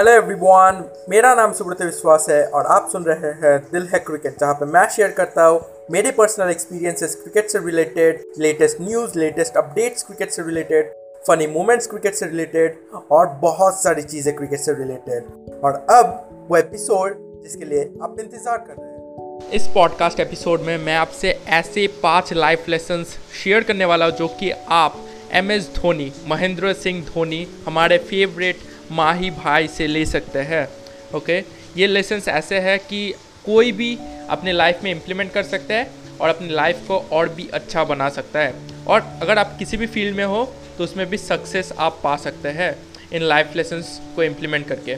Hello everyone मेरा नाम सुब्रत विश्वास है और आप सुन रहे हैं दिल है क्रिकेट जहाँ पे मैं शेयर करता हूँ मेरे पर्सनल एक्सपीरियंसेस क्रिकेट से related latest news latest updates cricket से रिलेटेड फनी मोमेंट्स क्रिकेट से रिलेटेड और बहुत सारी चीज़ें क्रिकेट से रिलेटेड और अब वो एपिसोड जिसके लिए आप इंतज़ार कर रहे हैं। इस पॉडकास्ट एपिसोड में मैं आपसे ऐसे पाँच लाइफ लेसन शेयर करने वाला हूँ जो कि आप एम एस धोनी, महेंद्र सिंह धोनी, हमारे फेवरेट माही भाई से ले सकते हैं ओके ये लेसन्स ऐसे हैं कि कोई भी अपने लाइफ में इम्प्लीमेंट कर सकता है और अपनी लाइफ को और भी अच्छा बना सकता है। और अगर आप किसी भी फ़ील्ड में हो तो उसमें भी सक्सेस आप पा सकते हैं इन लाइफ लेसन्स को इम्प्लीमेंट करके।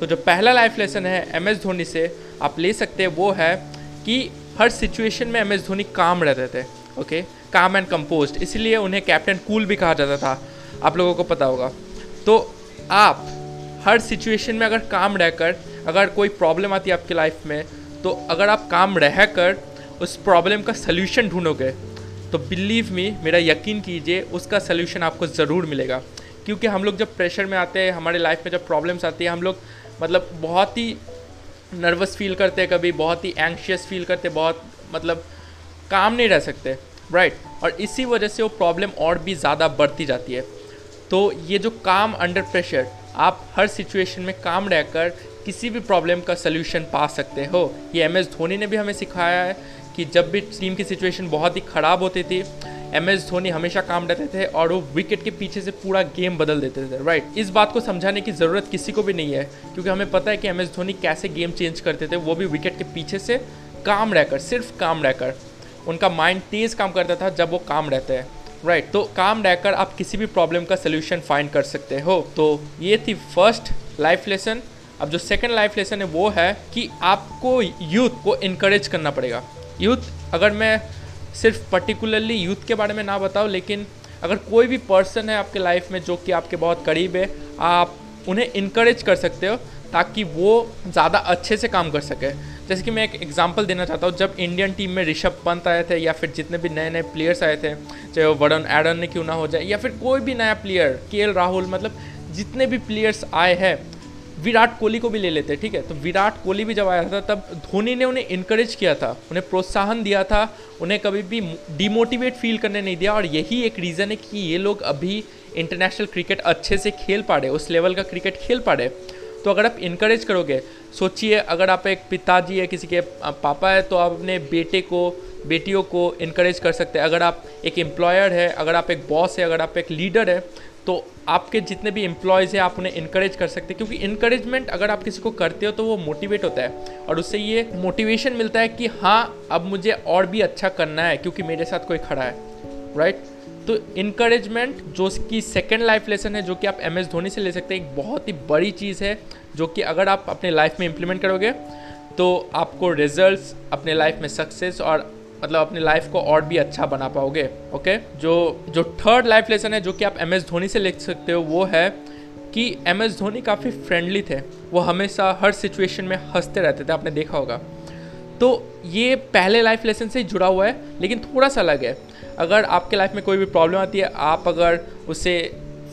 तो जो पहला लाइफ लेसन है एम एस धोनी से आप ले सकते हैं, वो है कि हर सिचुएशन में एम एस धोनी काम रहते थे ओके काम एंड कंपोज इसीलिए उन्हें कैप्टन कूल भी कहा जाता था। आप लोगों को पता होगा। तो आप हर सिचुएशन में अगर काम रहकर, अगर कोई प्रॉब्लम आती है आपकी लाइफ में तो अगर आप काम रह कर उस प्रॉब्लम का सल्यूशन ढूंढोगे तो बिलीव मी मेरा यकीन कीजिए, उसका सल्यूशन आपको ज़रूर मिलेगा क्योंकि हम लोग जब प्रेशर में आते हैं, हमारे लाइफ में जब प्रॉब्लम्स आती है, हम लोग मतलब बहुत ही नर्वस फील करते हैं कभी, बहुत ही एंक्शियस फील करते बहुत मतलब काम नहीं रह सकते राइट right? और इसी वजह से वो प्रॉब्लम और भी ज़्यादा बढ़ती जाती है तो ये जो काम अंडर प्रेशर आप हर सिचुएशन में काम रहकर किसी भी प्रॉब्लम का सल्यूशन पा सकते हो। ये एम एस धोनी ने भी हमें सिखाया है कि जब भी टीम की सिचुएशन बहुत ही ख़राब होती थी एम एस धोनी हमेशा काम रहते थे और वो विकेट के पीछे से पूरा गेम बदल देते थे राइट इस बात को समझाने की ज़रूरत किसी को भी नहीं है, क्योंकि हमें पता है कि एम एस धोनी कैसे गेम चेंज करते थे, वो भी विकेट के पीछे से काम रहकर, सिर्फ़ काम रहकर। उनका माइंड तेज़ काम करता था जब वो काम रहते हैं। राइट right, तो काम रहकर आप किसी भी प्रॉब्लम का सोल्यूशन फाइंड कर सकते हो। तो ये थी फ़र्स्ट लाइफ लेसन अब जो सेकेंड लाइफ लेसन है वो है कि आपको यूथ को इनक्रेज करना पड़ेगा। यूथ अगर मैं सिर्फ़ पर्टिकुलरली यूथ के बारे में ना बताऊँ लेकिन अगर कोई भी पर्सन है आपके लाइफ में जो कि आपके बहुत करीब है आप उन्हें इनक्रेज कर सकते हो ताकि वो ज़्यादा अच्छे से काम कर सके। जैसे कि मैं एक एग्जांपल देना चाहता हूँ, जब इंडियन टीम में ऋषभ पंत आए थे या फिर जितने भी नए नए प्लेयर्स आए थे, चाहे वो वरुण एडन ने क्यों ना हो जाए, या फिर कोई भी नया प्लेयर के राहुल मतलब जितने भी प्लेयर्स आए हैं, विराट कोहली को भी ले लेते, ठीक है? तो विराट कोहली भी जब आया था, तब धोनी ने उन्हें इनक्रेज किया था, उन्हें प्रोत्साहन दिया था, उन्हें कभी भी डिमोटिवेट फील करने नहीं दिया, और यही एक रीज़न है कि ये लोग अभी इंटरनेशनल क्रिकेट अच्छे से खेल पा रहे उस लेवल का क्रिकेट खेल पा रहे तो अगर आप इनक्रेज करोगे सोचिए, अगर आप एक पिताजी है, किसी के पापा है तो आप अपने बेटे को, बेटियों को इनक्रेज कर सकते हैं। अगर आप एक एम्प्लॉयर है, अगर आप एक बॉस है, अगर आप एक लीडर है तो आपके जितने भी एम्प्लॉयज़ हैं, आप उन्हें इनक्रेज कर सकते हैं। क्योंकि इनक्रेजमेंट अगर आप किसी को करते हो तो वो मोटिवेट होता है। और उससे ये मोटिवेशन मिलता है कि हाँ अब मुझे और भी अच्छा करना है, क्योंकि मेरे साथ कोई खड़ा है। राइट तो इनक्रेजमेंट जो कि सेकेंड लाइफ लेसन है, जो कि आप एम एस धोनी से ले सकते हैं, एक बहुत ही बड़ी चीज़ है, जो कि अगर आप अपने लाइफ में इम्प्लीमेंट करोगे तो आपको रिजल्ट्स अपने लाइफ में सक्सेस और मतलब अपने लाइफ को और भी अच्छा बना पाओगे ओके जो जो थर्ड लाइफ लेसन है, जो कि आप एम एस धोनी से ले सकते हो, वो है कि एम एस धोनी काफ़ी फ्रेंडली थे। वो हमेशा हर सिचुएशन में हँसते रहते थे, आपने देखा होगा। तो ये पहले लाइफ लेसन से जुड़ा हुआ है, लेकिन थोड़ा सा अलग है। अगर आपके लाइफ में कोई भी प्रॉब्लम आती है, आप अगर उसे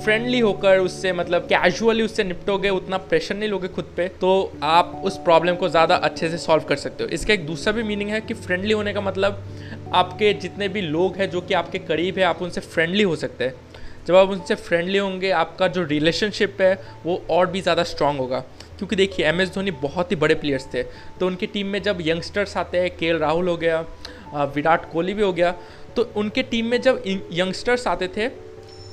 फ्रेंडली होकर, उससे मतलब कैजुअली उससे निपटोगे, उतना प्रेशर नहीं लोगे खुद पे तो आप उस प्रॉब्लम को ज़्यादा अच्छे से सॉल्व कर सकते हो। इसका एक दूसरा भी मीनिंग है कि फ्रेंडली होने का मतलब आपके जितने भी लोग हैं, जो कि आपके करीब है, आप उनसे फ्रेंडली हो सकते हैं। जब आप उनसे फ्रेंडली होंगे, आपका जो रिलेशनशिप है, वो और भी ज़्यादा स्ट्रांग होगा। क्योंकि देखिए एम एस धोनी बहुत ही बड़े प्लेयर्स थे। तो उनकी टीम में जब यंगस्टर्स आते हैं के राहुल हो गया विराट कोहली भी हो गया तो उनके टीम में जब यंगस्टर्स आते थे,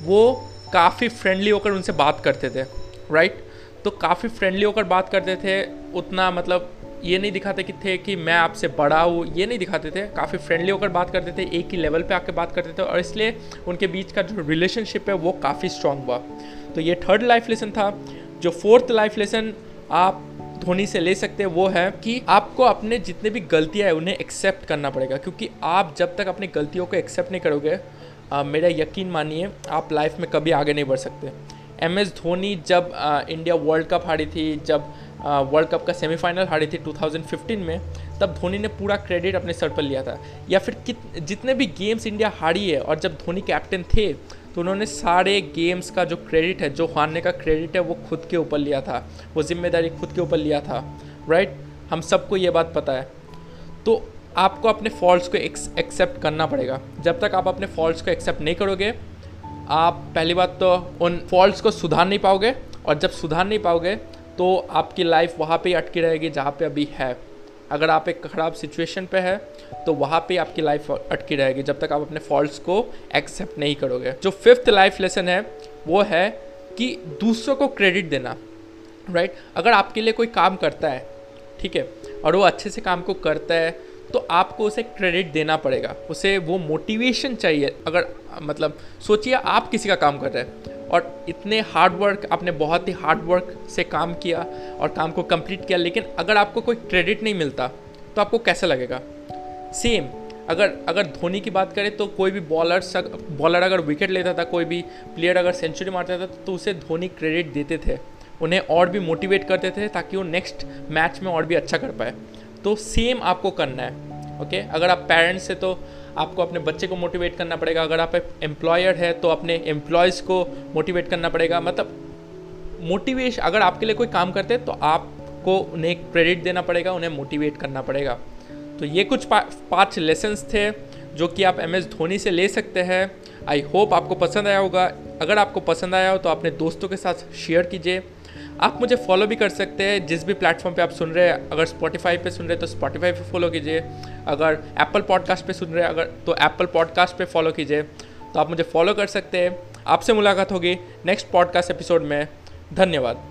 वो काफ़ी फ्रेंडली होकर उनसे बात करते थे राइट तो काफ़ी फ्रेंडली होकर बात करते थे, उतना मतलब ये नहीं दिखाते कि थे कि मैं आपसे बड़ा हूँ, ये नहीं दिखाते थे। काफ़ी फ्रेंडली होकर बात करते थे, एक ही लेवल पे आके बात करते थे और इसलिए उनके बीच का जो रिलेशनशिप है वो काफ़ी स्ट्रांग हुआ। तो ये थर्ड लाइफ लेसन था। जो फोर्थ लाइफ लेसन आप धोनी से ले सकते हैं वो है कि आपको अपने जितने भी गलतियाँ हैं उन्हें एक्सेप्ट करना पड़ेगा, क्योंकि आप जब तक अपनी गलतियों को एक्सेप्ट नहीं करोगे मेरा यकीन मानिए, आप लाइफ में कभी आगे नहीं बढ़ सकते। एम एस धोनी जब इंडिया वर्ल्ड कप हारी थी, जब वर्ल्ड कप का सेमीफाइनल हारी थी 2015 में, तब धोनी ने पूरा क्रेडिट अपने सर पर लिया था। या फिर कित, जितने भी गेम्स इंडिया हारी है और जब धोनी कैप्टन थे तो उन्होंने सारे गेम्स का जो क्रेडिट है, जो हारने का क्रेडिट है, वो खुद के ऊपर लिया था। वो ज़िम्मेदारी खुद के ऊपर लिया था। राइट हम सबको ये बात पता है। तो आपको अपने फॉल्ट्स को एक्सेप्ट करना पड़ेगा। जब तक आप अपने फॉल्ट्स को एक्सेप्ट नहीं करोगे आप पहली बात तो उन फॉल्ट्स को सुधार नहीं पाओगे और जब सुधार नहीं पाओगे तो आपकी लाइफ वहाँ पे ही अटकी रहेगी जहाँ पे अभी है। अगर आप एक ख़राब सिचुएशन पे है तो वहाँ पे आपकी लाइफ अटकी रहेगी जब तक आप अपने फॉल्ट्स को एक्सेप्ट नहीं करोगे। जो फिफ्थ लाइफ लेसन है, वो है कि दूसरों को क्रेडिट देना राइट अगर आपके लिए कोई काम करता है, ठीक है, और वो अच्छे से काम को करता है तो आपको उसे क्रेडिट देना पड़ेगा। उसे वो मोटिवेशन चाहिए। अगर मतलब सोचिए आप किसी का काम कर रहे हैं और इतने हार्ड वर्क आपने बहुत ही हार्ड वर्क से काम किया और काम को कंप्लीट किया, लेकिन अगर आपको कोई क्रेडिट नहीं मिलता तो आपको कैसा लगेगा? सेम अगर अगर धोनी की बात करें तो कोई भी बॉलर बॉलर अगर विकेट लेता था, कोई भी प्लेयर अगर सेंचुरी मारता था तो उसे धोनी क्रेडिट देते थे। उन्हें और भी मोटिवेट करते थे ताकि वो नेक्स्ट मैच में और भी अच्छा कर पाए। तो सेम आपको करना है ओके अगर आप पेरेंट्स से तो आपको अपने बच्चे को मोटिवेट करना पड़ेगा। अगर आप एम्प्लॉयर है तो अपने एम्प्लॉयज़ को मोटिवेट करना पड़ेगा। मतलब मोटिवेश अगर आपके लिए कोई काम करते हैं तो आपको उन्हें क्रेडिट देना पड़ेगा उन्हें मोटिवेट करना पड़ेगा। तो ये कुछ पा, पाँच लेसन्स थे जो कि आप एम एस धोनी से ले सकते हैं। आई होप आपको पसंद आया होगा। अगर आपको पसंद आया हो तो अपने दोस्तों के साथ शेयर कीजिए। आप मुझे फॉलो भी कर सकते हैं, जिस भी प्लेटफॉर्म पे आप सुन रहे हैं। अगर स्पॉटिफाई पे सुन रहे हैं तो स्पॉटिफाई पे फॉलो कीजिए। अगर एप्पल पॉडकास्ट पे सुन रहे हैं, अगर तो एप्पल पॉडकास्ट पे फॉलो कीजिए। तो आप मुझे फॉलो कर सकते हैं। आपसे मुलाकात होगी नेक्स्ट पॉडकास्ट एपिसोड में। धन्यवाद।